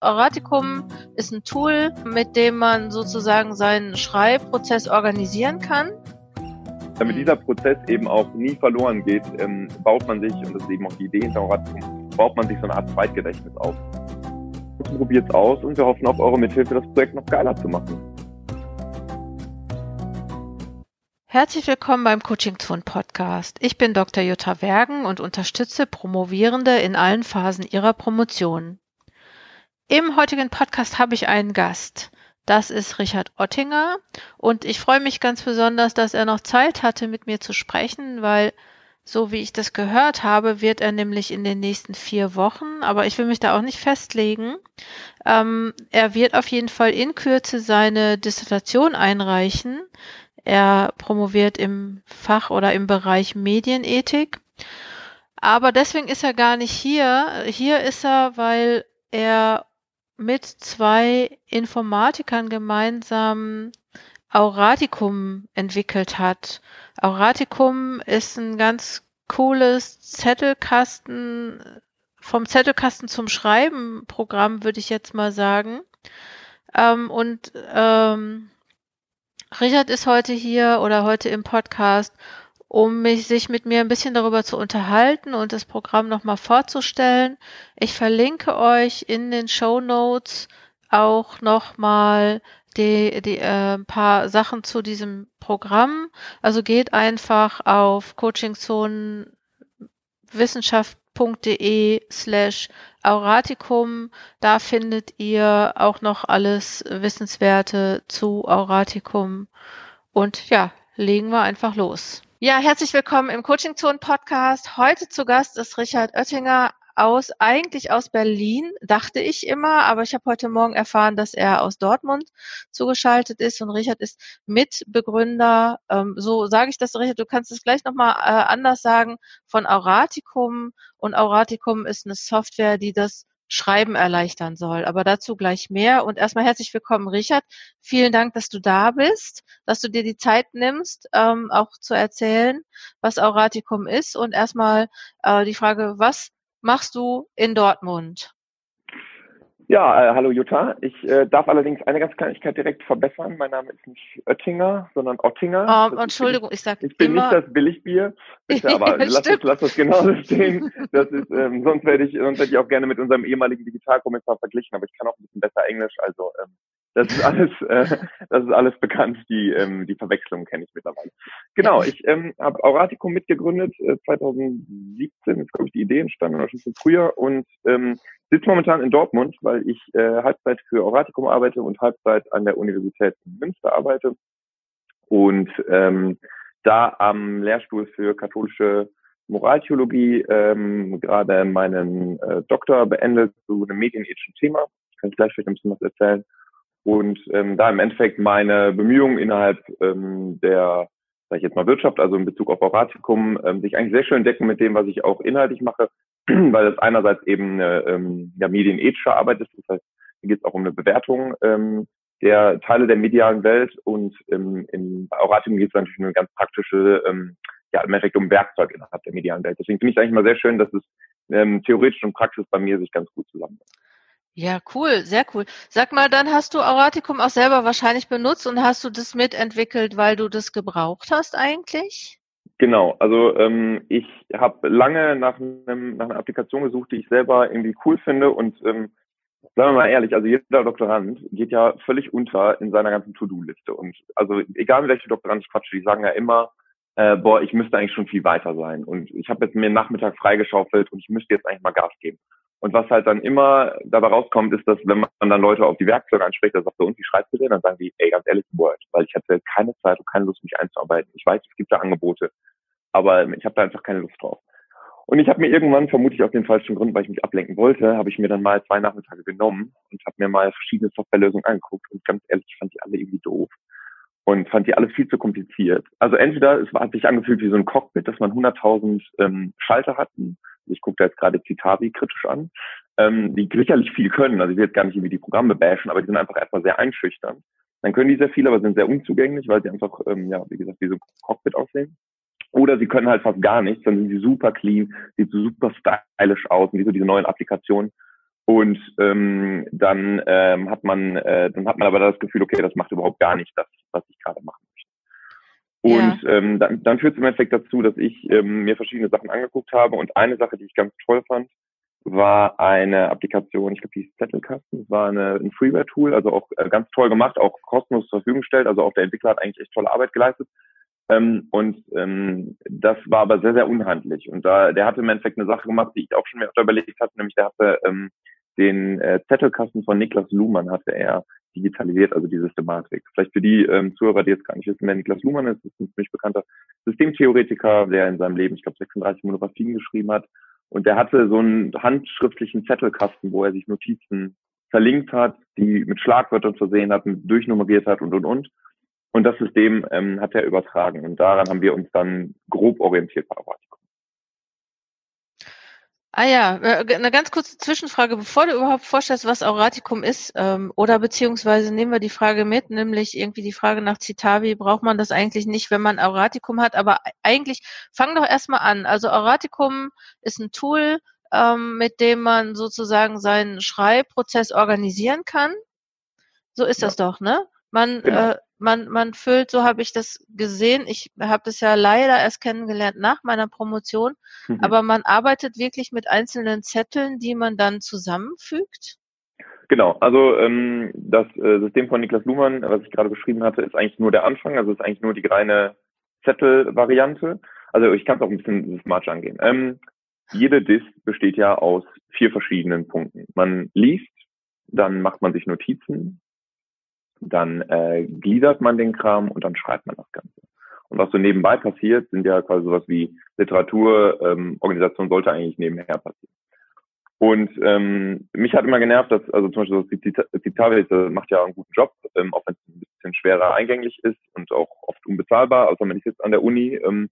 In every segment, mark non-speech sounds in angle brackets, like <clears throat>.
Auraticum ist ein Tool, mit dem man sozusagen seinen Schreibprozess organisieren kann. Damit dieser Prozess eben auch nie verloren geht, ähm, baut man sich, und das ist eben auch die Idee hinter Auraticum, baut man sich so eine Art Zweitgedächtnis auf. Probiert es aus und wir hoffen auf eure Mithilfe, das Projekt noch geiler zu machen. Herzlich willkommen beim Coaching Zone Podcast. Ich bin Dr. Jutta Wergen und unterstütze Promovierende in allen Phasen ihrer Promotion. Im heutigen Podcast habe ich einen Gast. Das ist Richard Ottinger und ich freue mich ganz besonders, dass er noch Zeit hatte, mit mir zu sprechen, weil so wie ich das gehört habe, wird er nämlich in den nächsten vier Wochen, aber ich will mich da auch nicht festlegen. Ähm, er wird auf jeden Fall in Kürze seine Dissertation einreichen. Er promoviert im Fach oder im Bereich Medienethik. Aber deswegen ist er gar nicht hier. Hier ist er, weil er mit zwei Informatikern gemeinsam Auraticum entwickelt hat. Auraticum ist ein ganz cooles Zettelkasten, vom Zettelkasten zum Schreiben Programm, würde ich jetzt mal sagen. Ähm, und ähm, Richard ist heute hier oder heute im Podcast, um mich, sich mit mir ein bisschen darüber zu unterhalten und das Programm nochmal vorzustellen. Ich verlinke euch in den Show Notes auch nochmal die, die äh, paar Sachen zu diesem Programm. Also geht einfach auf coachingzonenwissenschaft.de slash Auraticum. Da findet ihr auch noch alles Wissenswerte zu Auraticum. Und ja, legen wir einfach los. Ja, herzlich willkommen im Coaching Zone Podcast. Heute zu Gast ist Richard Oettinger aus, eigentlich aus Berlin, dachte ich immer, aber ich habe heute Morgen erfahren, dass er aus Dortmund zugeschaltet ist und Richard ist Mitbegründer, ähm, so sage ich das, Richard, du kannst es gleich nochmal äh, anders sagen, von Auraticum und Auraticum ist eine Software, die das Schreiben erleichtern soll. Aber dazu gleich mehr. Und erstmal herzlich willkommen, Richard. Vielen Dank, dass du da bist, dass du dir die Zeit nimmst, ähm, auch zu erzählen, was Auraticum ist. Und erstmal äh, die Frage, was machst du in Dortmund? Ja, äh, hallo Jutta. Ich äh, darf allerdings eine ganz Kleinigkeit direkt verbessern. Mein Name ist nicht Oettinger, sondern Ottinger. Oh, Entschuldigung, ich sage Ich bin immer... nicht das Billigbier, <laughs> bitte, aber lass uns, lass uns genauso stehen. Das ist, ähm, sonst werde ich, sonst hätte ich auch gerne mit unserem ehemaligen Digitalkommissar verglichen, aber ich kann auch ein bisschen besser Englisch, also ähm, das ist alles, <laughs> äh, das ist alles bekannt. Die, ähm, die Verwechslung kenne ich mittlerweile. Genau, ich ähm, habe Auraticum mitgegründet äh, 2017. Ist glaube ich die Idee entstanden oder schon früher und ähm, sitze momentan in Dortmund, weil ich äh, Halbzeit für Auraticum arbeite und Halbzeit an der Universität Münster arbeite und ähm, da am Lehrstuhl für katholische Moraltheologie ähm, gerade meinen äh, Doktor beendet zu einem medienethischen Thema. Ich kann gleich vielleicht ein bisschen was erzählen und ähm, da im Endeffekt meine Bemühungen innerhalb ähm, der, sag ich jetzt mal Wirtschaft, also in Bezug auf Auratikum, ähm, sich eigentlich sehr schön decken mit dem, was ich auch inhaltlich mache, <clears throat> weil es einerseits eben eine ähm, ja, medienethische Arbeit ist, das heißt, hier geht es auch um eine Bewertung ähm, der Teile der medialen Welt und ähm, in Auratikum geht es natürlich um eine ganz praktische, ähm, ja im Endeffekt um Werkzeug innerhalb der medialen Welt. Deswegen finde ich es eigentlich mal sehr schön, dass es ähm, theoretisch und Praxis bei mir sich ganz gut zusammensetzt. Ja, cool, sehr cool. Sag mal, dann hast du Auraticum auch selber wahrscheinlich benutzt und hast du das mitentwickelt, weil du das gebraucht hast eigentlich? Genau, also ähm, ich habe lange nach, einem, nach einer Applikation gesucht, die ich selber irgendwie cool finde und ähm, sagen wir mal ehrlich, also jeder Doktorand geht ja völlig unter in seiner ganzen To-Do-Liste und also egal welche Doktorand ich quatsche, die sagen ja immer, äh, boah, ich müsste eigentlich schon viel weiter sein und ich habe jetzt mir Nachmittag freigeschaufelt und ich müsste jetzt eigentlich mal Gas geben. Und was halt dann immer dabei rauskommt, ist, dass wenn man dann Leute auf die Werkzeuge anspricht, dann sagt so, und wie schreibst du denn? Dann sagen die, ey, ganz ehrlich, Word, weil ich hatte keine Zeit und keine Lust, mich einzuarbeiten. Ich weiß, es gibt da Angebote, aber ich habe da einfach keine Lust drauf. Und ich habe mir irgendwann, vermutlich aus den falschen Gründen, weil ich mich ablenken wollte, habe ich mir dann mal zwei Nachmittage genommen und habe mir mal verschiedene Softwarelösungen angeguckt und ganz ehrlich, ich fand die alle irgendwie doof und fand die alles viel zu kompliziert. Also entweder es hat sich angefühlt wie so ein Cockpit, dass man 100.000 ähm, Schalter hatten ich gucke da jetzt gerade Citavi kritisch an, ähm, die sicherlich viel können. Also ich will jetzt gar nicht irgendwie die Programme bashen, aber die sind einfach erstmal sehr einschüchternd. Dann können die sehr viel, aber sind sehr unzugänglich, weil sie einfach, ähm, ja, wie gesagt, wie so ein Cockpit aussehen. Oder sie können halt fast gar nichts, dann sind sie super clean, sieht super stylisch aus und wie so diese neuen Applikationen. Und ähm, dann ähm, hat man, äh, dann hat man aber das Gefühl, okay, das macht überhaupt gar nicht das, was ich gerade möchte. Und ja. ähm, dann, dann führt es im Endeffekt dazu, dass ich ähm, mir verschiedene Sachen angeguckt habe. Und eine Sache, die ich ganz toll fand, war eine Applikation, ich glaube, die ist Zettelkasten, das war eine, ein Freeware-Tool, also auch äh, ganz toll gemacht, auch kostenlos zur Verfügung gestellt. Also auch der Entwickler hat eigentlich echt tolle Arbeit geleistet. Ähm, und ähm, das war aber sehr, sehr unhandlich. Und da, der hatte im Endeffekt eine Sache gemacht, die ich auch schon mir öfter überlegt hatte, nämlich der hatte ähm, den äh, Zettelkasten von Niklas Luhmann hatte er digitalisiert, also die Systematik. Vielleicht für die ähm, Zuhörer, die jetzt gar nicht wissen, wer Niklas Luhmann ist, ist ein ziemlich bekannter Systemtheoretiker, der in seinem Leben, ich glaube, 36 Monographien geschrieben hat. Und der hatte so einen handschriftlichen Zettelkasten, wo er sich Notizen verlinkt hat, die mit Schlagwörtern versehen hat, durchnummeriert hat und, und, und. Und das System ähm, hat er übertragen. Und daran haben wir uns dann grob orientiert bei. Ah ja, äh, eine ganz kurze Zwischenfrage, bevor du überhaupt vorstellst, was Auratikum ist, ähm, oder beziehungsweise nehmen wir die Frage mit, nämlich irgendwie die Frage nach Citavi, braucht man das eigentlich nicht, wenn man Auratikum hat, aber eigentlich, fang doch erstmal an. Also Auratikum ist ein Tool, ähm, mit dem man sozusagen seinen Schreibprozess organisieren kann. So ist ja. das doch, ne? Man, genau. äh, man, man füllt, so habe ich das gesehen. Ich habe das ja leider erst kennengelernt nach meiner Promotion, mhm. aber man arbeitet wirklich mit einzelnen Zetteln, die man dann zusammenfügt. Genau, also ähm, das äh, System von Niklas Luhmann, was ich gerade beschrieben hatte, ist eigentlich nur der Anfang, also ist eigentlich nur die reine Zettelvariante. Also ich kann es auch ein bisschen systematisch angehen. Ähm, jede Disk besteht ja aus vier verschiedenen Punkten. Man liest, dann macht man sich Notizen, dann äh, gliedert man den Kram und dann schreibt man das Ganze. Und was so nebenbei passiert, sind ja quasi sowas wie Literatur, ähm, Organisation sollte eigentlich nebenher passieren. Und ähm, mich hat immer genervt, dass, also zum Beispiel das Citavis macht ja einen guten Job, ähm, auch wenn es ein bisschen schwerer eingänglich ist und auch oft unbezahlbar, außer man ist jetzt an der Uni. Ähm,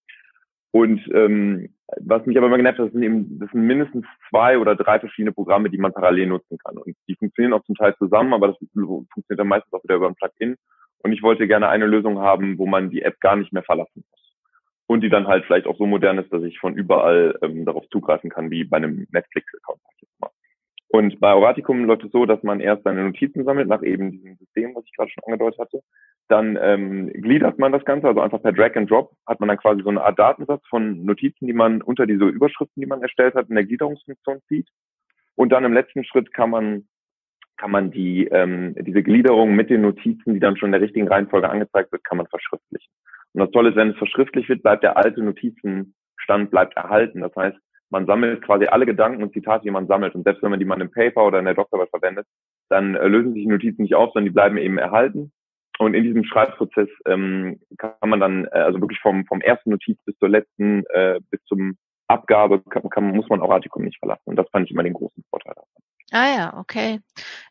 und ähm, was mich aber immer genervt hat, das sind eben das sind mindestens zwei oder drei verschiedene Programme, die man parallel nutzen kann. Und die funktionieren auch zum Teil zusammen, aber das funktioniert dann meistens auch wieder über ein Plugin. Und ich wollte gerne eine Lösung haben, wo man die App gar nicht mehr verlassen muss. Und die dann halt vielleicht auch so modern ist, dass ich von überall ähm, darauf zugreifen kann, wie bei einem Netflix-Account. Und bei Auraticum läuft es so, dass man erst seine Notizen sammelt, nach eben diesem System, was ich gerade schon angedeutet hatte. Dann ähm, gliedert man das Ganze, also einfach per Drag and Drop hat man dann quasi so eine Art Datensatz von Notizen, die man unter diese Überschriften, die man erstellt hat, in der Gliederungsfunktion zieht. Und dann im letzten Schritt kann man kann man die ähm, diese Gliederung mit den Notizen, die dann schon in der richtigen Reihenfolge angezeigt wird, kann man verschriftlichen. Und das Tolle ist, wenn es verschriftlicht wird, bleibt der alte Notizenstand bleibt erhalten. Das heißt, man sammelt quasi alle Gedanken und Zitate, die man sammelt. Und selbst wenn man die mal im Paper oder in der Doktorarbeit verwendet, dann äh, lösen sich die Notizen nicht auf, sondern die bleiben eben erhalten. Und in diesem Schreibprozess ähm, kann man dann, äh, also wirklich vom, vom ersten Notiz bis zur letzten, äh, bis zum Abgabe, kann, kann, muss man auch Artikum nicht verlassen. Und das fand ich immer den großen Vorteil davon. Ah ja, okay.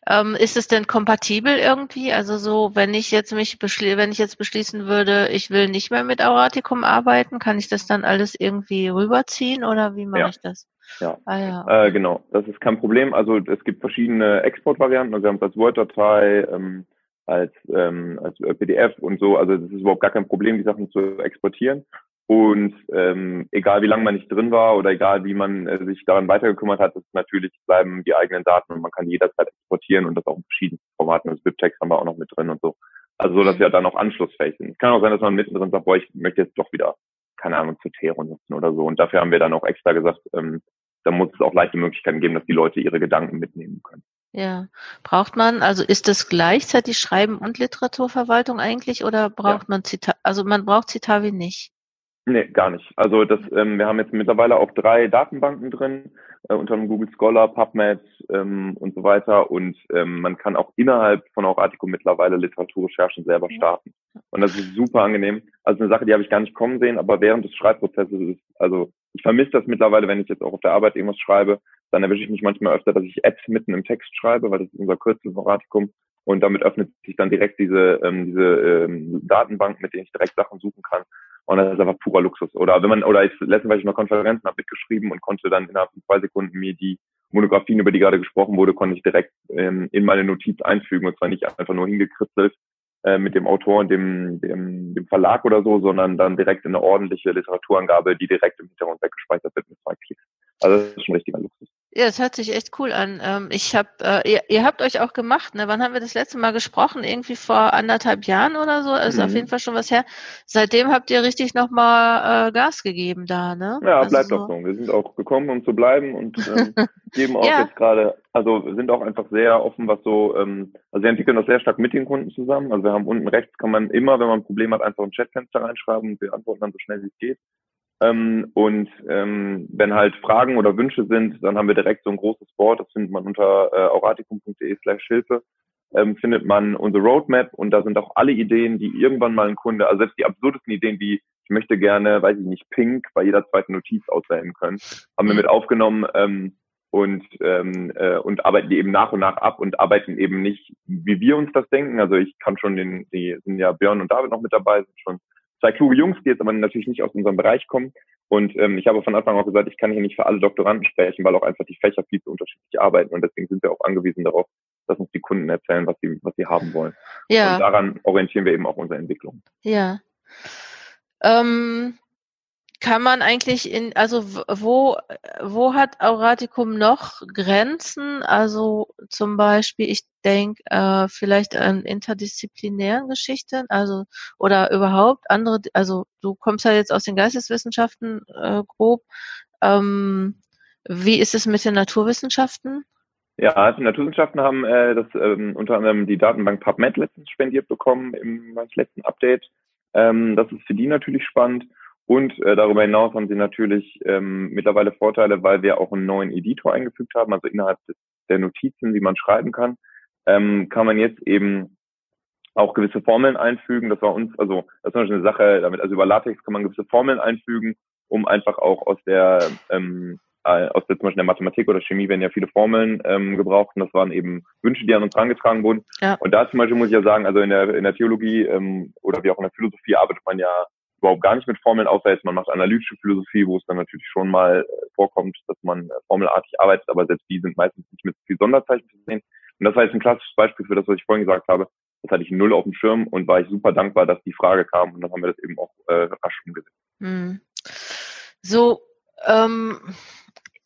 Ähm, ist es denn kompatibel irgendwie? Also so, wenn ich jetzt mich beschli wenn ich jetzt beschließen würde, ich will nicht mehr mit Auratikum arbeiten, kann ich das dann alles irgendwie rüberziehen oder wie mache ja. ich das? Ja, ah, ja. Äh, genau. Das ist kein Problem. Also es gibt verschiedene Exportvarianten. Also wir haben es als Word-Datei, ähm, als, ähm, als PDF und so. Also das ist überhaupt gar kein Problem, die Sachen zu exportieren. Und ähm, egal wie lange man nicht drin war oder egal wie man äh, sich daran weitergekümmert hat, ist natürlich bleiben die eigenen Daten und man kann jederzeit exportieren und das auch in verschiedenen Formaten. Das WebText haben wir auch noch mit drin und so. Also so, dass wir dann auch anschlussfähig sind. Es kann auch sein, dass man mittendrin sagt, boah, ich möchte jetzt doch wieder, keine Ahnung, Zotero nutzen oder so. Und dafür haben wir dann auch extra gesagt, ähm, da muss es auch leichte Möglichkeiten geben, dass die Leute ihre Gedanken mitnehmen können. Ja. Braucht man, also ist das gleichzeitig Schreiben und Literaturverwaltung eigentlich oder braucht ja. man Zitat, also man braucht Citavi nicht? Nee, gar nicht. Also das, ähm, wir haben jetzt mittlerweile auch drei Datenbanken drin, äh, unter dem Google Scholar, PubMed ähm, und so weiter. Und ähm, man kann auch innerhalb von Auratico mittlerweile Literaturrecherchen selber starten. Und das ist super angenehm. Also eine Sache, die habe ich gar nicht kommen sehen, aber während des Schreibprozesses ist, also ich vermisse das mittlerweile, wenn ich jetzt auch auf der Arbeit irgendwas schreibe, dann erwische ich mich manchmal öfter, dass ich Ads mitten im Text schreibe, weil das ist unser Kürzel von Auratikum. Und damit öffnet sich dann direkt diese, ähm, diese ähm, Datenbank, mit denen ich direkt Sachen suchen kann. Und das ist einfach purer Luxus. Oder wenn man, oder ich letztens war ich in einer Konferenz, habe mitgeschrieben und konnte dann innerhalb von zwei Sekunden mir die Monographien, über die gerade gesprochen wurde, konnte ich direkt ähm, in meine Notiz einfügen. Und zwar nicht einfach nur hingekritzelt äh, mit dem Autor und dem, dem, dem Verlag oder so, sondern dann direkt in eine ordentliche Literaturangabe, die direkt im Hintergrund weggespeichert wird mit zwei Klicks. Also das ist schon richtiger Luxus. Ja, das hört sich echt cool an. Ähm, ich habe, äh, ihr, ihr, habt euch auch gemacht, ne? Wann haben wir das letzte Mal gesprochen? Irgendwie vor anderthalb Jahren oder so. Also mhm. auf jeden Fall schon was her. Seitdem habt ihr richtig nochmal äh, Gas gegeben da, ne? Ja, also bleibt so. auch so. Wir sind auch gekommen, um zu bleiben und ähm, <laughs> geben auch ja. jetzt gerade, also sind auch einfach sehr offen, was so, ähm, also wir entwickeln das sehr stark mit den Kunden zusammen. Also wir haben unten rechts kann man immer, wenn man ein Problem hat, einfach ein Chatfenster reinschreiben und wir antworten dann so schnell wie es geht. Ähm, und ähm, wenn halt Fragen oder Wünsche sind, dann haben wir direkt so ein großes Board, das findet man unter äh, auraticum.de slash Hilfe, ähm, findet man unsere Roadmap und da sind auch alle Ideen, die irgendwann mal ein Kunde, also selbst die absurdesten Ideen wie ich möchte gerne, weiß ich nicht, Pink bei jeder zweiten Notiz auswählen können, haben wir mit aufgenommen ähm, und ähm, äh, und arbeiten die eben nach und nach ab und arbeiten eben nicht, wie wir uns das denken. Also ich kann schon den, die sind ja Björn und David noch mit dabei, sind schon zwei kluge Jungs, die jetzt aber natürlich nicht aus unserem Bereich kommen. Und ähm, ich habe von Anfang an auch gesagt, ich kann hier nicht für alle Doktoranden sprechen, weil auch einfach die Fächer viel zu unterschiedlich arbeiten. Und deswegen sind wir auch angewiesen darauf, dass uns die Kunden erzählen, was sie, was sie haben wollen. Ja. Und daran orientieren wir eben auch unsere Entwicklung. Ja. Ähm, kann man eigentlich in, also wo, wo hat Auraticum noch Grenzen? Also zum Beispiel, ich denke äh, vielleicht an interdisziplinären Geschichten, also oder überhaupt andere, also du kommst ja jetzt aus den Geisteswissenschaften äh, grob. Ähm, wie ist es mit den Naturwissenschaften? Ja, also Naturwissenschaften haben äh, das ähm, unter anderem die Datenbank PubMed letztens spendiert bekommen im letzten Update. Ähm, das ist für die natürlich spannend. Und äh, darüber hinaus haben sie natürlich ähm, mittlerweile Vorteile, weil wir auch einen neuen Editor eingefügt haben, also innerhalb des, der Notizen, die man schreiben kann, ähm, kann man jetzt eben auch gewisse Formeln einfügen. Das war uns, also das ist eine Sache damit, also über LaTeX kann man gewisse Formeln einfügen, um einfach auch aus der ähm, äh, aus der zum Beispiel der Mathematik oder Chemie werden ja viele Formeln ähm, gebraucht und das waren eben Wünsche, die an uns herangetragen wurden. Ja. Und da zum Beispiel muss ich ja sagen, also in der in der Theologie ähm, oder wie auch in der Philosophie arbeitet man ja überhaupt gar nicht mit Formeln, außer man macht analytische Philosophie, wo es dann natürlich schon mal äh, vorkommt, dass man äh, formelartig arbeitet, aber selbst die sind meistens nicht mit viel Sonderzeichen zu sehen. Und das war jetzt ein klassisches Beispiel für das, was ich vorhin gesagt habe. Das hatte ich null auf dem Schirm und war ich super dankbar, dass die Frage kam und dann haben wir das eben auch äh, rasch umgesetzt. Hm. So, ähm,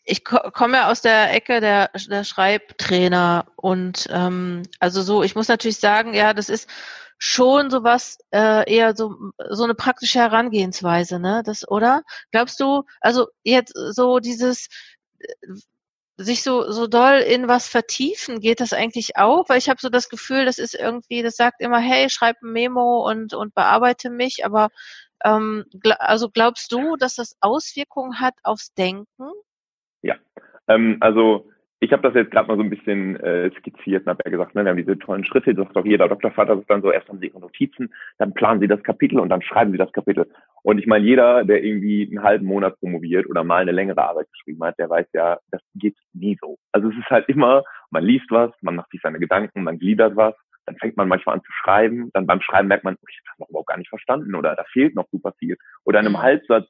ich komme ja aus der Ecke der, der Schreibtrainer und ähm, also so, ich muss natürlich sagen, ja, das ist schon sowas äh, eher so so eine praktische Herangehensweise, ne? Das oder? Glaubst du, also jetzt so dieses äh, sich so so doll in was vertiefen, geht das eigentlich auch? Weil ich habe so das Gefühl, das ist irgendwie, das sagt immer, hey, schreib ein Memo und und bearbeite mich, aber ähm, also glaubst du, dass das Auswirkungen hat aufs Denken? Ja, ähm, also ich habe das jetzt gerade mal so ein bisschen äh, skizziert und habe ja gesagt, ne, wir haben diese tollen Schritte, das ist doch jeder Doktorvater das ist dann so, erst haben sie ihre Notizen, dann planen sie das Kapitel und dann schreiben sie das Kapitel. Und ich meine, jeder, der irgendwie einen halben Monat promoviert oder mal eine längere Arbeit geschrieben hat, der weiß ja, das geht nie so. Also es ist halt immer, man liest was, man macht sich seine Gedanken, man gliedert was, dann fängt man manchmal an zu schreiben, dann beim Schreiben merkt man, oh, ich habe das noch überhaupt gar nicht verstanden oder da fehlt noch super viel. Oder in einem Halbsatz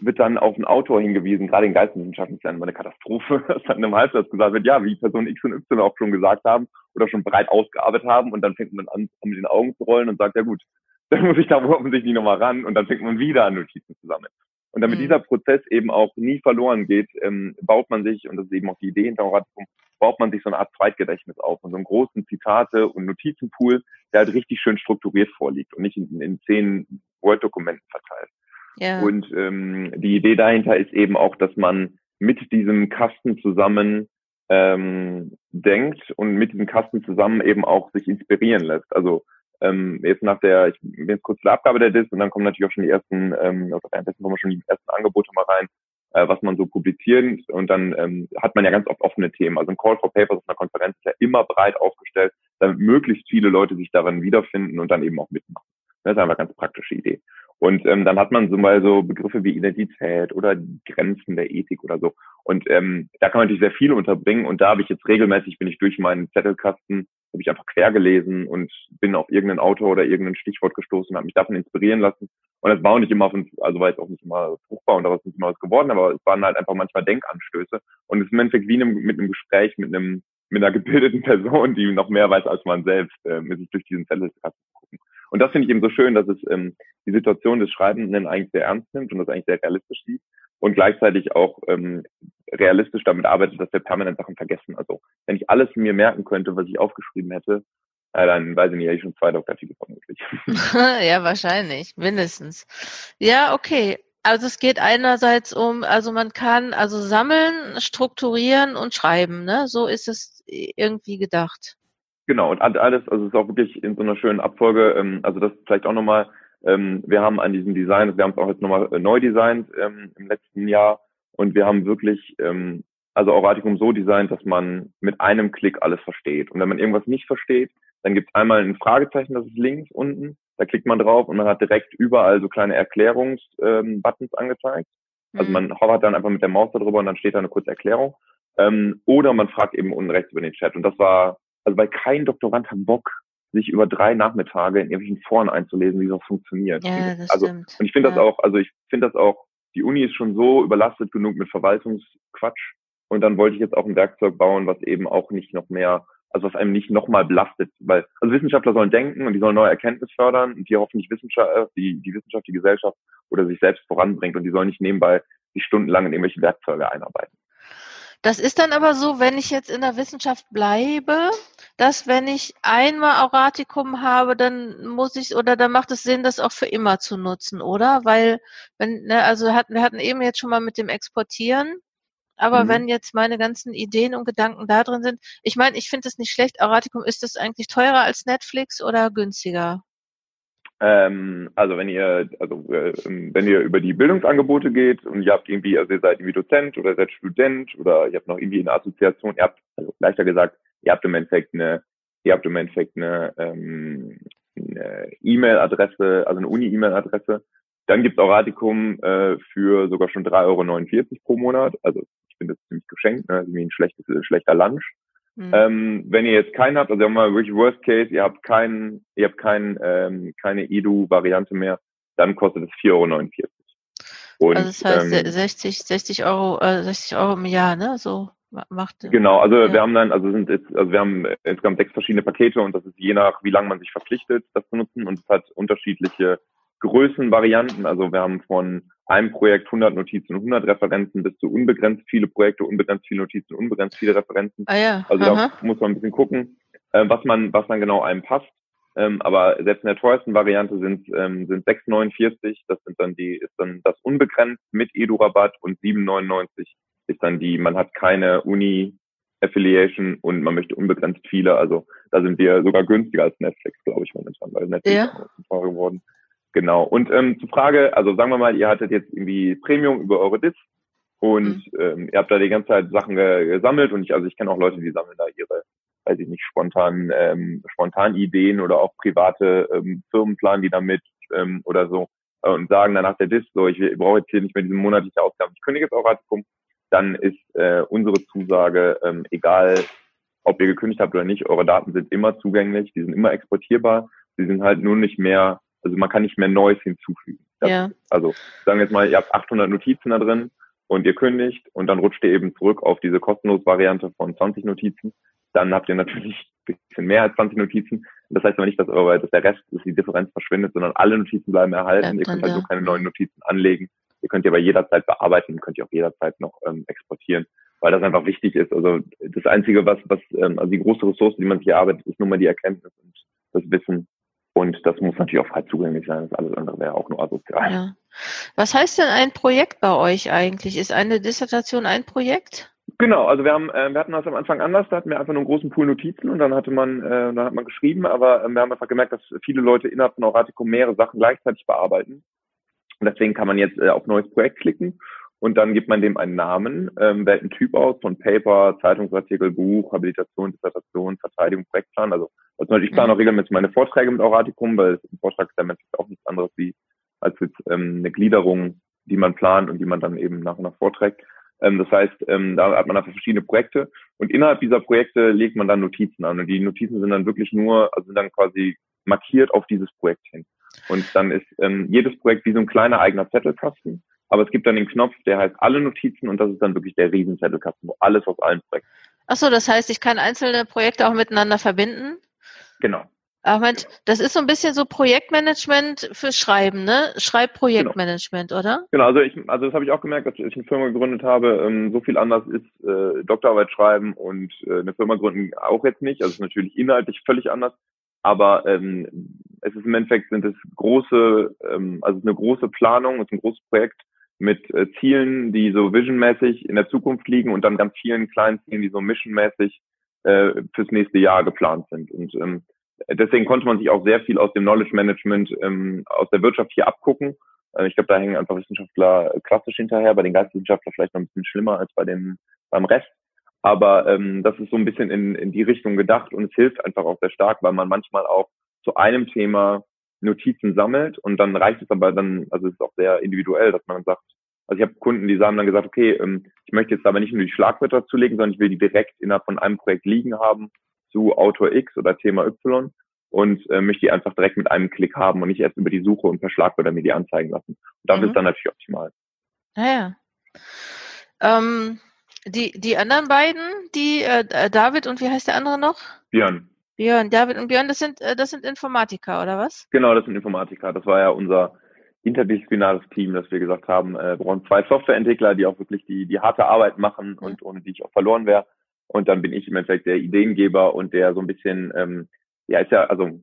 wird dann auf einen Autor hingewiesen, gerade in Geisteswissenschaften ist ja immer eine Katastrophe, <laughs> dass dann im Halbsatz gesagt wird, ja, wie Person X und Y auch schon gesagt haben oder schon breit ausgearbeitet haben und dann fängt man an, mit den Augen zu rollen und sagt, ja gut, <laughs> dann muss ich da offensichtlich nochmal ran und dann fängt man wieder an Notizen zu sammeln. Und damit mhm. dieser Prozess eben auch nie verloren geht, ähm, baut man sich, und das ist eben auch die Idee hinter Oratum, baut man sich so eine Art Zweitgedächtnis auf und so einen großen Zitate- und Notizenpool, der halt richtig schön strukturiert vorliegt und nicht in, in zehn Word-Dokumenten verteilt. Ja. Und ähm, die Idee dahinter ist eben auch, dass man mit diesem Kasten zusammen ähm, denkt und mit diesem Kasten zusammen eben auch sich inspirieren lässt. Also ähm, jetzt nach der, ich bin jetzt kurz zur Abgabe der Dis und dann kommen natürlich auch schon die ersten, ähm, also währenddessen kommen schon die ersten Angebote mal rein, äh, was man so publiziert und dann ähm, hat man ja ganz oft offene Themen. Also ein Call for Papers auf einer Konferenz ist ja immer breit aufgestellt, damit möglichst viele Leute sich darin wiederfinden und dann eben auch mitmachen. Das ist einfach eine ganz praktische Idee. Und ähm, dann hat man so mal so Begriffe wie Identität oder Grenzen der Ethik oder so. Und ähm, da kann man natürlich sehr viel unterbringen. Und da habe ich jetzt regelmäßig, bin ich durch meinen Zettelkasten, habe ich einfach quer gelesen und bin auf irgendeinen Autor oder irgendein Stichwort gestoßen, habe mich davon inspirieren lassen. Und es war auch nicht immer, von, also war jetzt auch nicht immer fruchtbar und daraus nicht immer was geworden, aber es waren halt einfach manchmal Denkanstöße. Und es ist im Endeffekt wie einem, mit einem Gespräch mit einem mit einer gebildeten <laughs> Person, die noch mehr weiß als man selbst, äh, mit sich durch diesen Zettelkasten. Und das finde ich eben so schön, dass es ähm, die Situation des Schreibenden eigentlich sehr ernst nimmt und das eigentlich sehr realistisch sieht und gleichzeitig auch ähm, realistisch damit arbeitet, dass wir permanent Sachen vergessen. Also wenn ich alles mir merken könnte, was ich aufgeschrieben hätte, äh, dann weiß ich nicht, hätte ich schon zwei Doktortitel vermutlich. <laughs> ja, wahrscheinlich, mindestens. Ja, okay. Also es geht einerseits um, also man kann also sammeln, strukturieren und schreiben, ne? So ist es irgendwie gedacht. Genau, und alles, also es ist auch wirklich in so einer schönen Abfolge, ähm, also das vielleicht auch nochmal, ähm, wir haben an diesem Design, wir haben es auch jetzt nochmal äh, neu designt ähm, im letzten Jahr und wir haben wirklich, ähm, also Auraticum so designt, dass man mit einem Klick alles versteht. Und wenn man irgendwas nicht versteht, dann gibt es einmal ein Fragezeichen, das ist links unten, da klickt man drauf und man hat direkt überall so kleine Erklärungsbuttons ähm, angezeigt. Also mhm. man hovert dann einfach mit der Maus darüber und dann steht da eine kurze Erklärung. Ähm, oder man fragt eben unten rechts über den Chat. Und das war, also weil kein Doktorand hat Bock, sich über drei Nachmittage in irgendwelchen Foren einzulesen, wie das funktioniert. Ja, das also, stimmt. Und ich finde ja. das auch, also ich finde das auch, die Uni ist schon so überlastet genug mit Verwaltungsquatsch. Und dann wollte ich jetzt auch ein Werkzeug bauen, was eben auch nicht noch mehr also was einem nicht nochmal belastet, weil also Wissenschaftler sollen denken und die sollen neue Erkenntnis fördern und die hoffentlich Wissenschaft, äh, die, die Wissenschaft, die Gesellschaft oder sich selbst voranbringt und die sollen nicht nebenbei sich stundenlang in irgendwelche Werkzeuge einarbeiten. Das ist dann aber so, wenn ich jetzt in der Wissenschaft bleibe, dass wenn ich einmal Auratikum habe, dann muss ich oder dann macht es Sinn, das auch für immer zu nutzen, oder? Weil wenn ne, also hatten wir hatten eben jetzt schon mal mit dem Exportieren aber mhm. wenn jetzt meine ganzen Ideen und Gedanken da drin sind, ich meine, ich finde es nicht schlecht. Auratikum, ist es eigentlich teurer als Netflix oder günstiger? Ähm, also wenn ihr, also äh, wenn ihr über die Bildungsangebote geht und ihr habt irgendwie, also ihr seid irgendwie Dozent oder seid Student oder ihr habt noch irgendwie eine Assoziation, ihr habt, also leichter gesagt, ihr habt im Endeffekt eine, ihr habt im Endeffekt eine, ähm, eine E-Mail-Adresse, also eine Uni-E-Mail-Adresse, dann gibt es Auratikum äh, für sogar schon 3,49 Euro pro Monat. Also finde das ziemlich geschenkt, ne? wie ein schlechtes, schlechter Lunch. Mhm. Ähm, wenn ihr jetzt keinen habt, also mal wirklich Worst Case, ihr habt keinen, ihr habt keinen, ähm, keine Edu-Variante mehr, dann kostet es 4,49 Euro. Und, also das heißt ähm, 60, 60 Euro, äh, 60 Euro im Jahr, ne? So macht. Genau, also ja. wir haben dann, also sind jetzt, also wir haben insgesamt sechs verschiedene Pakete und das ist je nach, wie lange man sich verpflichtet, das zu nutzen und es hat unterschiedliche Größenvarianten. Also wir haben von einem Projekt 100 Notizen, 100 Referenzen bis zu unbegrenzt viele Projekte, unbegrenzt viele Notizen, unbegrenzt viele Referenzen. Ah ja. Also Aha. da muss man ein bisschen gucken, äh, was man, was dann genau einem passt. Ähm, aber selbst in der teuersten Variante sind ähm, sind 6,49. Das sind dann die ist dann das unbegrenzt mit Edu-Rabatt und 7,99 ist dann die. Man hat keine Uni Affiliation und man möchte unbegrenzt viele. Also da sind wir sogar günstiger als Netflix, glaube ich momentan, weil Netflix ja. ist teuer geworden. Genau. Und ähm, zur Frage, also sagen wir mal, ihr hattet jetzt irgendwie Premium über eure Dis und mhm. ähm, ihr habt da die ganze Zeit Sachen ge gesammelt und ich, also ich kenne auch Leute, die sammeln da ihre, weiß ich nicht, spontan, ähm, spontan Ideen oder auch private ähm, Firmen planen die damit ähm, oder so äh, und sagen dann nach der Dis, so ich, ich brauche jetzt hier nicht mehr diese monatliche Ausgabe, ich kündige jetzt auch Ratikum, dann ist äh, unsere Zusage, ähm, egal ob ihr gekündigt habt oder nicht, eure Daten sind immer zugänglich, die sind immer exportierbar, sie sind halt nur nicht mehr also man kann nicht mehr Neues hinzufügen. Das, ja. Also sagen wir jetzt mal, ihr habt 800 Notizen da drin und ihr kündigt und dann rutscht ihr eben zurück auf diese kostenlose Variante von 20 Notizen. Dann habt ihr natürlich ein bisschen mehr als 20 Notizen. Das heißt aber nicht, dass, eure, dass der Rest, dass die Differenz verschwindet, sondern alle Notizen bleiben erhalten. ihr könnt halt nur keine neuen Notizen anlegen. Ihr könnt die aber jederzeit bearbeiten, könnt ihr auch jederzeit noch ähm, exportieren, weil das einfach wichtig ist. Also das Einzige, was, was ähm, also die große Ressource, die man sich erarbeitet, ist nun mal die Erkenntnis und das Wissen, und das muss natürlich auch frei zugänglich sein. Das alles andere wäre auch nur asozial. Ja. Was heißt denn ein Projekt bei euch eigentlich? Ist eine Dissertation ein Projekt? Genau, also wir haben, äh, wir hatten das am Anfang anders, da hatten wir einfach nur einen großen Pool Notizen und dann hatte man, äh, dann hat man geschrieben, aber äh, wir haben einfach gemerkt, dass viele Leute innerhalb von Auratico mehrere Sachen gleichzeitig bearbeiten. Und deswegen kann man jetzt äh, auf neues Projekt klicken und dann gibt man dem einen Namen, ähm, wählt einen Typ aus von Paper, Zeitungsartikel, Buch, Habilitation, Dissertation, Verteidigung, Projektplan. Also, also ich plane mhm. auch regelmäßig meine Vorträge mit Auratikum, weil ein Vortrag ist ja Mensch auch nichts anderes wie als jetzt ähm, eine Gliederung, die man plant und die man dann eben nach und nach vorträgt. Ähm, das heißt, ähm, da hat man einfach verschiedene Projekte und innerhalb dieser Projekte legt man dann Notizen an und die Notizen sind dann wirklich nur, also sind dann quasi markiert auf dieses Projekt hin. Und dann ist ähm, jedes Projekt wie so ein kleiner eigener Zettelkasten aber es gibt dann den Knopf, der heißt alle Notizen und das ist dann wirklich der Riesenzettelkasten, wo alles aus allen Projekten. Ach so, das heißt, ich kann einzelne Projekte auch miteinander verbinden? Genau. Ach Mensch, das ist so ein bisschen so Projektmanagement für Schreiben, ne? Schreibprojektmanagement, genau. oder? Genau, also ich, also das habe ich auch gemerkt, als ich eine Firma gegründet habe. Ähm, so viel anders ist äh, Doktorarbeit schreiben und äh, eine Firma gründen auch jetzt nicht. Also es ist natürlich inhaltlich völlig anders, aber ähm, es ist im Endeffekt sind es große, ähm, also eine große Planung, es ist ein großes Projekt mit äh, Zielen, die so visionmäßig in der Zukunft liegen und dann ganz vielen kleinen Zielen, die so missionmäßig äh, fürs nächste Jahr geplant sind. Und ähm, deswegen konnte man sich auch sehr viel aus dem Knowledge Management ähm, aus der Wirtschaft hier abgucken. Äh, ich glaube, da hängen einfach Wissenschaftler klassisch hinterher, bei den Geisteswissenschaftlern vielleicht noch ein bisschen schlimmer als bei dem beim Rest. Aber ähm, das ist so ein bisschen in, in die Richtung gedacht und es hilft einfach auch sehr stark, weil man manchmal auch zu einem Thema Notizen sammelt und dann reicht es aber dann, also es ist auch sehr individuell, dass man sagt, also ich habe Kunden, die haben dann gesagt, okay, ähm, ich möchte jetzt aber nicht nur die Schlagwörter zulegen, sondern ich will die direkt innerhalb von einem Projekt liegen haben zu Autor X oder Thema Y und äh, möchte die einfach direkt mit einem Klick haben und nicht erst über die Suche und per Schlagwörter mir die anzeigen lassen. Und das mhm. ist dann natürlich optimal. Naja. Ähm, die, die anderen beiden, die äh, David und wie heißt der andere noch? Björn. Björn, David und Björn, das sind, äh, das sind Informatiker, oder was? Genau, das sind Informatiker. Das war ja unser interdisziplinares Team, dass wir gesagt haben, äh, wir brauchen zwei Softwareentwickler, die auch wirklich die, die harte Arbeit machen und ohne die ich auch verloren wäre. Und dann bin ich im Endeffekt der Ideengeber und der so ein bisschen, ähm, ja, ist ja, also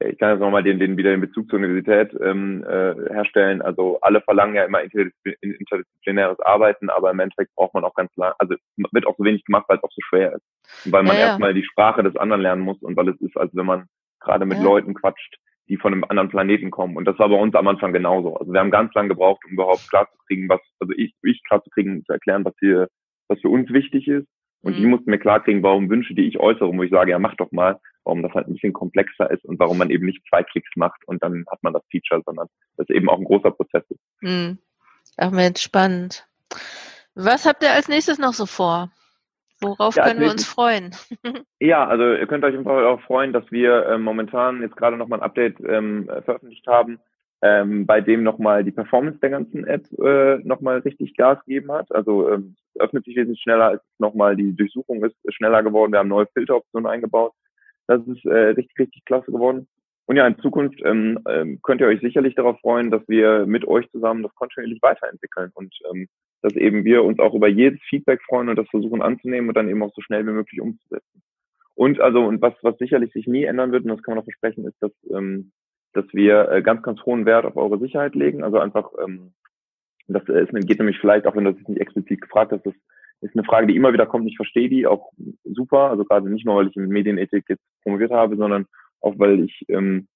ich kann jetzt nochmal den, den wieder den Bezug zur Universität ähm, äh, herstellen. Also alle verlangen ja immer interdisziplinäres Arbeiten, aber im Endeffekt braucht man auch ganz lang, also wird auch so wenig gemacht, weil es auch so schwer ist. Und weil man ja, ja. erstmal die Sprache des anderen lernen muss und weil es ist, als wenn man gerade mit ja. Leuten quatscht, die von einem anderen Planeten kommen. Und das war bei uns am Anfang genauso. Also wir haben ganz lang gebraucht, um überhaupt klarzukriegen, was, also ich, ich klarzukriegen, zu erklären, was hier, was für uns wichtig ist. Und mhm. die mussten mir klarkriegen, warum Wünsche, die ich äußere, wo ich sage, ja, mach doch mal, warum das halt ein bisschen komplexer ist und warum man eben nicht zwei Klicks macht und dann hat man das Feature, sondern das eben auch ein großer Prozess ist. Mhm. Ach Mensch, spannend. Was habt ihr als nächstes noch so vor? Worauf ja, können wir uns freuen? <laughs> ja, also ihr könnt euch einfach auch freuen, dass wir äh, momentan jetzt gerade nochmal ein Update ähm, veröffentlicht haben, ähm, bei dem nochmal die Performance der ganzen App äh, nochmal richtig Gas gegeben hat. Also ähm, öffnet sich wesentlich schneller, ist nochmal die Durchsuchung ist schneller geworden. Wir haben neue Filteroptionen eingebaut. Das ist äh, richtig, richtig klasse geworden. Und ja, in Zukunft ähm, ähm, könnt ihr euch sicherlich darauf freuen, dass wir mit euch zusammen das kontinuierlich weiterentwickeln und ähm, dass eben wir uns auch über jedes Feedback freuen und das versuchen anzunehmen und dann eben auch so schnell wie möglich umzusetzen. Und also und was was sicherlich sich nie ändern wird und das kann man auch versprechen, ist, dass ähm, dass wir äh, ganz ganz hohen Wert auf eure Sicherheit legen. Also einfach ähm, das ist, geht nämlich vielleicht auch wenn das nicht explizit gefragt hast, das ist eine Frage, die immer wieder kommt. Ich verstehe die auch super. Also gerade nicht nur, weil ich in Medienethik jetzt promoviert habe, sondern auch weil ich ähm,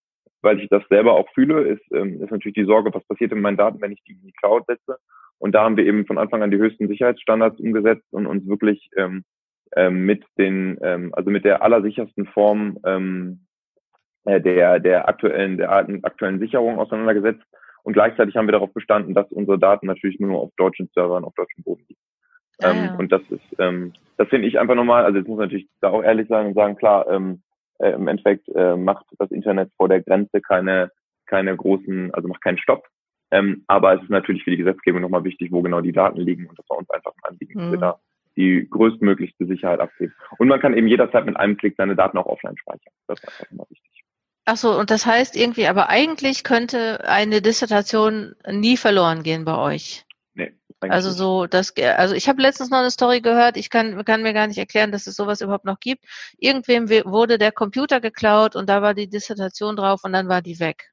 weil ich das selber auch fühle, ist, ähm, ist natürlich die Sorge, was passiert mit meinen Daten, wenn ich die in die Cloud setze. Und da haben wir eben von Anfang an die höchsten Sicherheitsstandards umgesetzt und uns wirklich ähm, ähm, mit den, ähm, also mit der allersichersten Form ähm, äh, der, der aktuellen, der aktuellen Sicherung auseinandergesetzt. Und gleichzeitig haben wir darauf bestanden, dass unsere Daten natürlich nur auf deutschen Servern, auf deutschem Boden liegen. Ah, ähm, ja. Und das ist, ähm, das finde ich einfach nochmal, also jetzt muss man natürlich da auch ehrlich sein und sagen, klar, ähm, äh, im Endeffekt äh, macht das Internet vor der Grenze keine, keine großen, also macht keinen Stopp. Ähm, aber es ist natürlich für die Gesetzgebung nochmal wichtig, wo genau die Daten liegen und das war uns einfach ein Anliegen, dass wir mhm. da die größtmöglichste Sicherheit abgeben. Und man kann eben jederzeit mit einem Klick seine Daten auch offline speichern. Das ist einfach immer wichtig. Ach so, und das heißt irgendwie, aber eigentlich könnte eine Dissertation nie verloren gehen bei euch. Nee. Also so, das, also ich habe letztens noch eine Story gehört, ich kann, kann mir gar nicht erklären, dass es sowas überhaupt noch gibt. Irgendwem wurde der Computer geklaut und da war die Dissertation drauf und dann war die weg.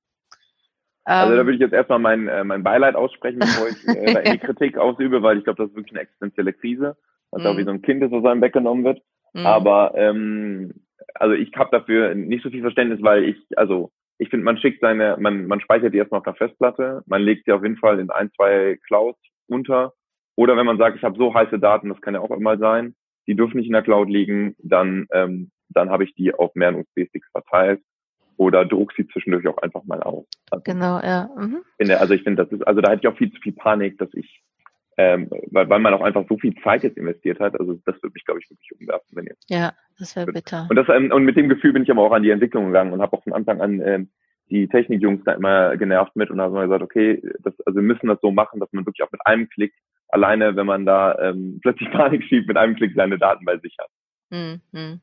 Also da ähm. würde ich jetzt erstmal mein, äh, mein Beileid aussprechen, bevor ich äh, da in die <laughs> Kritik ausübe, weil ich glaube, das ist wirklich eine existenzielle Krise, was mm. auch wie so ein Kind ist, was einem weggenommen wird. Mm. Aber ähm, also ich habe dafür nicht so viel Verständnis, weil ich, also ich finde, man schickt seine, man, man speichert die erstmal auf der Festplatte, man legt sie auf jeden Fall in ein, zwei Clouds unter. Oder wenn man sagt, ich habe so heiße Daten, das kann ja auch immer sein, die dürfen nicht in der Cloud liegen, dann, ähm, dann habe ich die auf mehreren USB-Sticks verteilt oder druck sie zwischendurch auch einfach mal aus. Also, genau, ja. Mhm. Finde, also ich finde, das ist, also da hätte ich auch viel zu viel Panik, dass ich, ähm, weil, weil man auch einfach so viel Zeit jetzt investiert hat. Also das würde mich, glaube ich, wirklich umwerfen, wenn jetzt. Ja, das wäre bitter. Und das ähm, und mit dem Gefühl bin ich aber auch an die Entwicklung gegangen und habe auch von Anfang an ähm, die Technikjungs da immer genervt mit und haben gesagt, okay, das, also wir müssen das so machen, dass man wirklich auch mit einem Klick alleine, wenn man da ähm, plötzlich <laughs> Panik schiebt, mit einem Klick seine Daten bei sich hat. Mhm.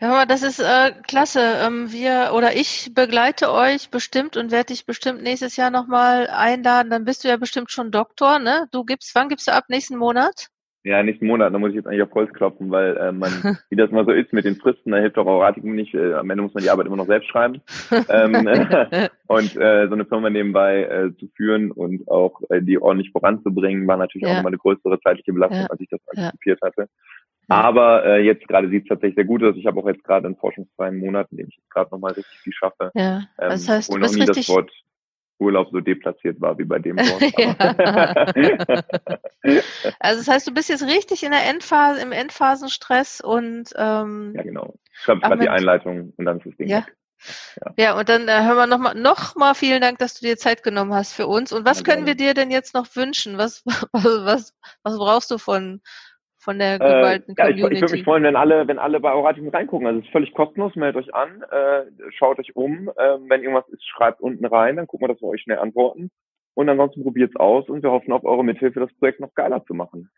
Ja, das ist äh, klasse. Ähm, wir oder ich begleite euch bestimmt und werde dich bestimmt nächstes Jahr nochmal einladen. Dann bist du ja bestimmt schon Doktor, ne? Du gibst, wann gibst du ab? Nächsten Monat? Ja, nächsten Monat, da muss ich jetzt eigentlich auf Holz klopfen, weil äh, man, <laughs> wie das mal so ist mit den Fristen, da hilft auch Auratikum nicht. Äh, am Ende muss man die Arbeit immer noch selbst schreiben. <laughs> ähm, <laughs> und äh, so eine Firma nebenbei äh, zu führen und auch äh, die ordentlich voranzubringen, war natürlich ja. auch nochmal eine größere zeitliche Belastung, ja. als ich das antizipiert ja. hatte. Aber äh, jetzt gerade sieht es tatsächlich sehr gut aus. Ich habe auch jetzt gerade einen forschungsfreien Monat, in dem ich jetzt gerade nochmal richtig viel schaffe. Ja, ähm, das heißt, du bist noch nie richtig... das Wort Urlaub so deplatziert war wie bei dem Wort. <laughs> <laughs> also das heißt, du bist jetzt richtig in der Endphase, im Endphasenstress und ähm, ja genau. Ich schreibe gerade die Einleitung und dann ist das Ding ja. Ja. ja, und dann äh, hören wir nochmal noch mal vielen Dank, dass du dir Zeit genommen hast für uns. Und was ja, können wir dir denn jetzt noch wünschen? Was, <laughs> was, was, was brauchst du von, von der geballten äh, ja, Community. Ich, ich würde mich freuen, wenn alle, wenn alle bei Auratium reingucken. Also es ist völlig kostenlos, meldet euch an, äh, schaut euch um. Äh, wenn irgendwas ist, schreibt unten rein, dann gucken wir, dass wir euch schnell antworten. Und ansonsten probiert es aus und wir hoffen auf eure Mithilfe, das Projekt noch geiler zu machen.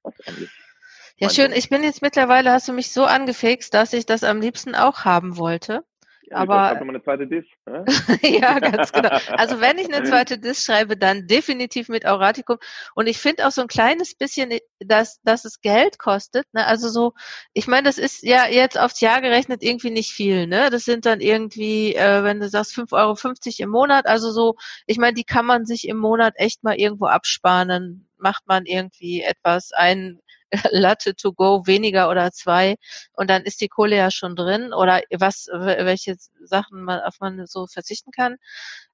Ja, schön. Ich bin jetzt mittlerweile, hast du mich so angefixt, dass ich das am liebsten auch haben wollte. Aber ich eine zweite Disk. Ne? <laughs> ja, ganz genau. Also wenn ich eine zweite Disk schreibe, dann definitiv mit Auratikum. Und ich finde auch so ein kleines bisschen, dass, dass es Geld kostet. Ne? Also so, ich meine, das ist ja jetzt aufs Jahr gerechnet irgendwie nicht viel. Ne? Das sind dann irgendwie, äh, wenn du sagst, 5,50 Euro im Monat. Also so, ich meine, die kann man sich im Monat echt mal irgendwo absparen. Dann macht man irgendwie etwas ein <laughs> Latte to go weniger oder zwei und dann ist die Kohle ja schon drin oder was, welche Sachen man, auf man so verzichten kann.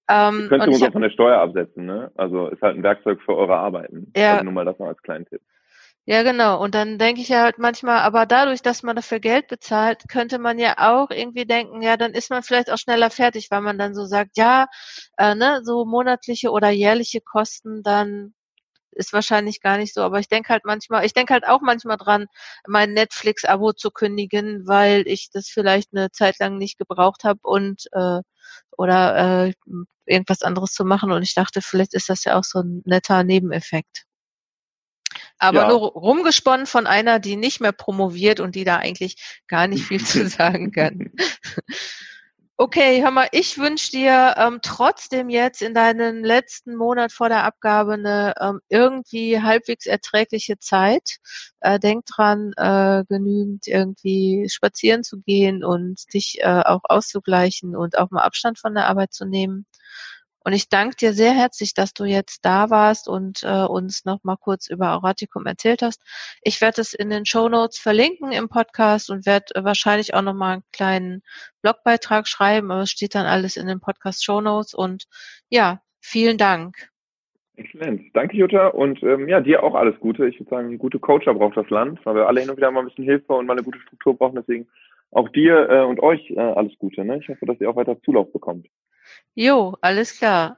Ähm, Könnt ihr uns auch von der Steuer absetzen, ne? Also ist halt ein Werkzeug für eure Arbeiten. Ja. Also nur mal das noch als kleinen Tipp. Ja, genau. Und dann denke ich ja halt manchmal, aber dadurch, dass man dafür Geld bezahlt, könnte man ja auch irgendwie denken, ja, dann ist man vielleicht auch schneller fertig, weil man dann so sagt, ja, äh, ne, so monatliche oder jährliche Kosten dann ist wahrscheinlich gar nicht so, aber ich denke halt manchmal, ich denke halt auch manchmal dran, mein Netflix-Abo zu kündigen, weil ich das vielleicht eine Zeit lang nicht gebraucht habe und äh, oder äh, irgendwas anderes zu machen. Und ich dachte, vielleicht ist das ja auch so ein netter Nebeneffekt. Aber ja. nur rumgesponnen von einer, die nicht mehr promoviert und die da eigentlich gar nicht viel <laughs> zu sagen kann. <laughs> Okay, hör mal, ich wünsche dir ähm, trotzdem jetzt in deinen letzten Monat vor der Abgabe eine ähm, irgendwie halbwegs erträgliche Zeit. Äh, denk dran, äh, genügend irgendwie spazieren zu gehen und dich äh, auch auszugleichen und auch mal Abstand von der Arbeit zu nehmen. Und ich danke dir sehr herzlich, dass du jetzt da warst und äh, uns noch mal kurz über Auratikum erzählt hast. Ich werde es in den Show Notes verlinken im Podcast und werde äh, wahrscheinlich auch noch mal einen kleinen Blogbeitrag schreiben, aber es steht dann alles in den Podcast Show Notes und ja, vielen Dank. Exzellent. Danke, Jutta. Und ähm, ja, dir auch alles Gute. Ich würde sagen, gute Coacher braucht das Land, weil wir alle hin und wieder mal ein bisschen Hilfe und mal eine gute Struktur brauchen. Deswegen auch dir äh, und euch äh, alles Gute. Ne? Ich hoffe, dass ihr auch weiter Zulauf bekommt. Jo, alles klar.